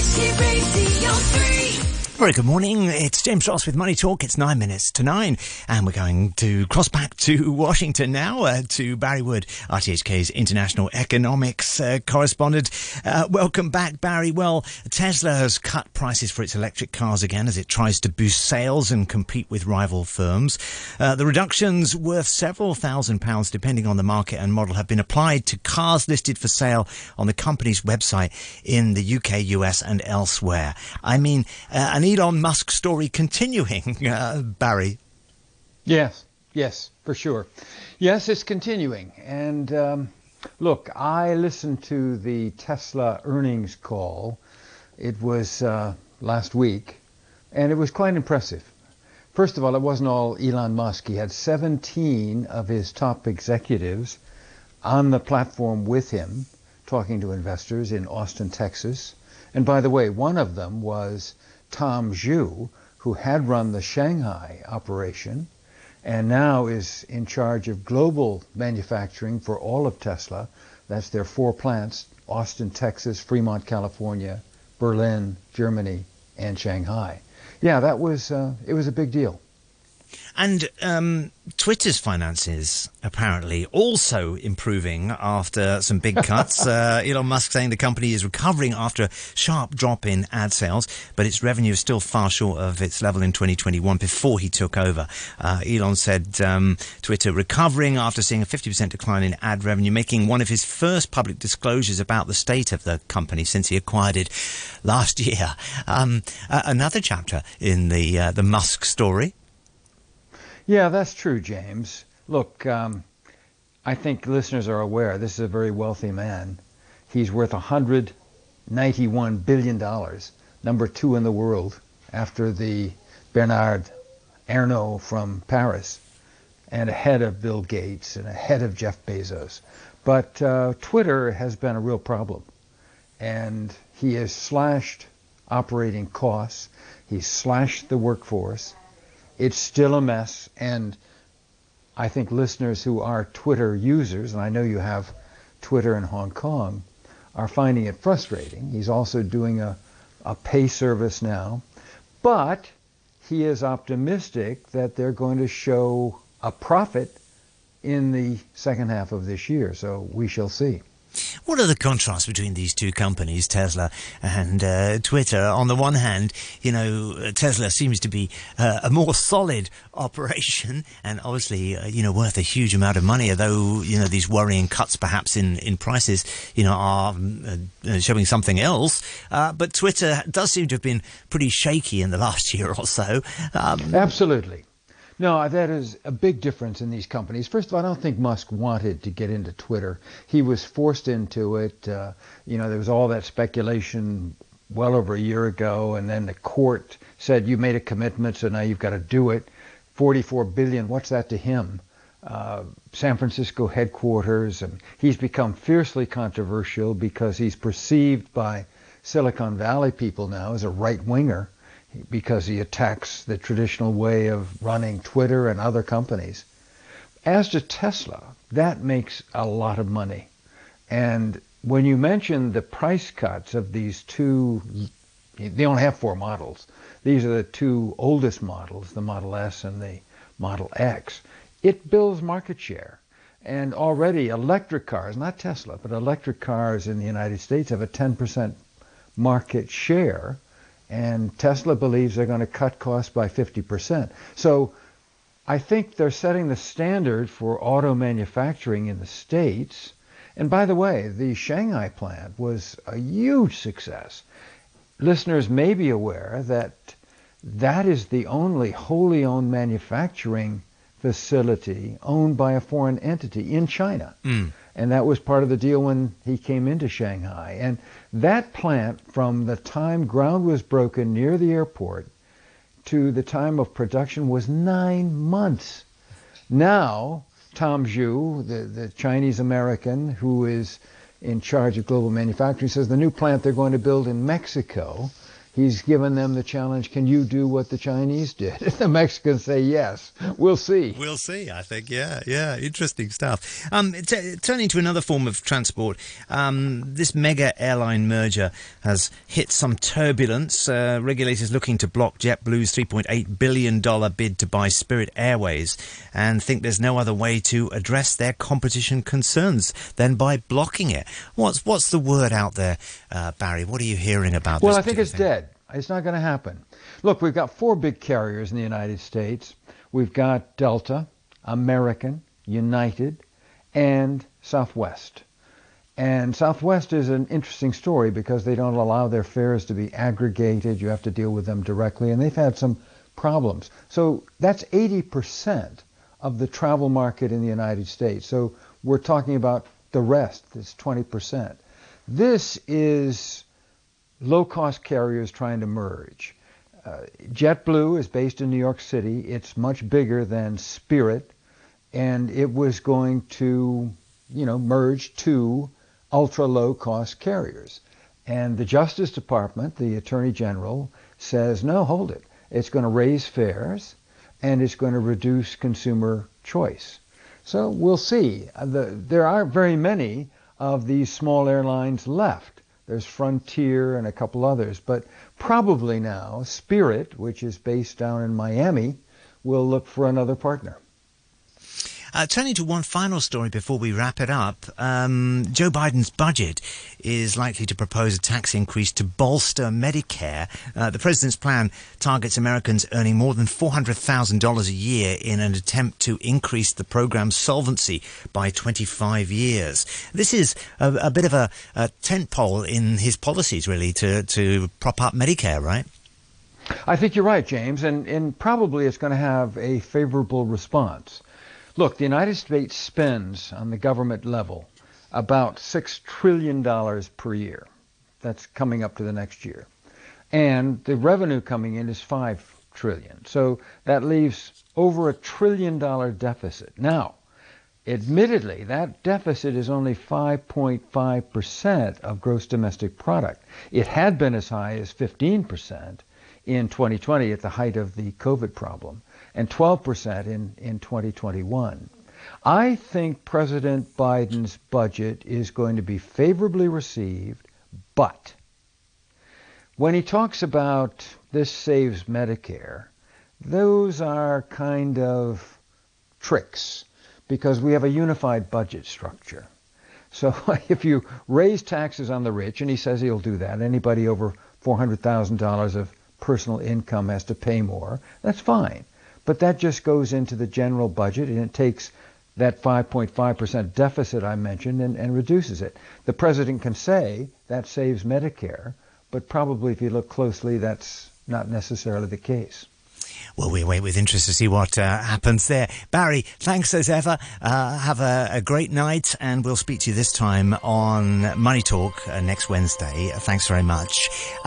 Energy Radio 3. Very good morning. It's James Ross with Money Talk. It's nine minutes to nine, and we're going to cross back to Washington now uh, to Barry Wood, RTHK's international economics uh, correspondent. Uh, welcome back, Barry. Well, Tesla has cut prices for its electric cars again as it tries to boost sales and compete with rival firms. Uh, the reductions, worth several thousand pounds depending on the market and model, have been applied to cars listed for sale on the company's website in the UK, US, and elsewhere. I mean, uh, an Elon Musk story continuing, uh, Barry. Yes, yes, for sure. Yes, it's continuing. And um, look, I listened to the Tesla earnings call. It was uh, last week, and it was quite impressive. First of all, it wasn't all Elon Musk. He had 17 of his top executives on the platform with him, talking to investors in Austin, Texas. And by the way, one of them was Tom Zhu, who had run the Shanghai operation and now is in charge of global manufacturing for all of Tesla. That's their four plants, Austin, Texas, Fremont, California, Berlin, Germany, and Shanghai. Yeah, that was, uh, it was a big deal. And um, Twitter's finances apparently also improving after some big cuts. uh, Elon Musk saying the company is recovering after a sharp drop in ad sales, but its revenue is still far short of its level in 2021 before he took over. Uh, Elon said um, Twitter recovering after seeing a 50% decline in ad revenue, making one of his first public disclosures about the state of the company since he acquired it last year. Um, uh, another chapter in the uh, the Musk story. Yeah, that's true, James. Look, um, I think listeners are aware this is a very wealthy man. He's worth 191 billion dollars, number two in the world after the Bernard Arnault from Paris, and ahead of Bill Gates and ahead of Jeff Bezos. But uh, Twitter has been a real problem, and he has slashed operating costs. He's slashed the workforce it's still a mess. And I think listeners who are Twitter users, and I know you have Twitter in Hong Kong, are finding it frustrating. He's also doing a, a pay service now. But he is optimistic that they're going to show a profit in the second half of this year. So we shall see. What are the contrasts between these two companies, Tesla and uh, Twitter? On the one hand, you know, Tesla seems to be uh, a more solid operation and obviously, uh, you know, worth a huge amount of money, although, you know, these worrying cuts perhaps in, in prices, you know, are uh, showing something else. Uh, but Twitter does seem to have been pretty shaky in the last year or so. Um, Absolutely. No, that is a big difference in these companies. First of all, I don't think Musk wanted to get into Twitter. He was forced into it. Uh, you know, there was all that speculation well over a year ago, and then the court said you made a commitment, so now you've got to do it. 44 billion. What's that to him? Uh, San Francisco headquarters, and he's become fiercely controversial because he's perceived by Silicon Valley people now as a right winger because he attacks the traditional way of running Twitter and other companies. As to Tesla, that makes a lot of money. And when you mention the price cuts of these two, they only have four models. These are the two oldest models, the Model S and the Model X. It builds market share. And already electric cars, not Tesla, but electric cars in the United States have a 10% market share and Tesla believes they're going to cut costs by 50%. So I think they're setting the standard for auto manufacturing in the States. And by the way, the Shanghai plant was a huge success. Listeners may be aware that that is the only wholly owned manufacturing facility owned by a foreign entity in China. Mm. And that was part of the deal when he came into Shanghai. And that plant, from the time ground was broken near the airport to the time of production, was nine months. Now, Tom Zhu, the, the Chinese American who is in charge of global manufacturing, says the new plant they're going to build in Mexico, He's given them the challenge, can you do what the Chinese did? the Mexicans say yes. We'll see. We'll see, I think. Yeah, yeah. Interesting stuff. Um, t- turning to another form of transport, um, this mega airline merger has hit some turbulence. Uh, regulators looking to block JetBlue's $3.8 billion bid to buy Spirit Airways and think there's no other way to address their competition concerns than by blocking it. What's, what's the word out there, uh, Barry? What are you hearing about well? I think it's thing? dead. It's not going to happen. Look, we've got four big carriers in the United States. We've got Delta, American, United, and Southwest. And Southwest is an interesting story because they don't allow their fares to be aggregated. You have to deal with them directly, and they've had some problems. So that's 80% of the travel market in the United States. So we're talking about the rest, it's 20%. This is low cost carriers trying to merge. Uh, JetBlue is based in New York City. It's much bigger than Spirit, and it was going to, you know, merge two ultra low cost carriers. And the Justice Department, the Attorney General, says, no, hold it. It's going to raise fares and it's going to reduce consumer choice. So we'll see. Uh, the, there aren't very many of these small airlines left. There's Frontier and a couple others, but probably now Spirit, which is based down in Miami, will look for another partner. Uh, turning to one final story before we wrap it up, um, Joe Biden's budget is likely to propose a tax increase to bolster Medicare. Uh, the president's plan targets Americans earning more than $400,000 a year in an attempt to increase the program's solvency by 25 years. This is a, a bit of a, a tentpole in his policies, really, to, to prop up Medicare, right? I think you're right, James, and, and probably it's going to have a favorable response. Look, the United States spends on the government level about $6 trillion per year. That's coming up to the next year. And the revenue coming in is 5 trillion. So that leaves over a trillion dollar deficit. Now, admittedly, that deficit is only 5.5% of gross domestic product. It had been as high as 15% in 2020 at the height of the COVID problem and 12% in, in 2021. I think President Biden's budget is going to be favorably received, but when he talks about this saves Medicare, those are kind of tricks because we have a unified budget structure. So if you raise taxes on the rich, and he says he'll do that, anybody over $400,000 of personal income has to pay more, that's fine. But that just goes into the general budget and it takes that 5.5% deficit I mentioned and, and reduces it. The president can say that saves Medicare, but probably if you look closely, that's not necessarily the case. Well, we wait with interest to see what uh, happens there. Barry, thanks as ever. Uh, have a, a, great night, and we'll speak to you this time on Money Talk uh, next Wednesday. Thanks very much.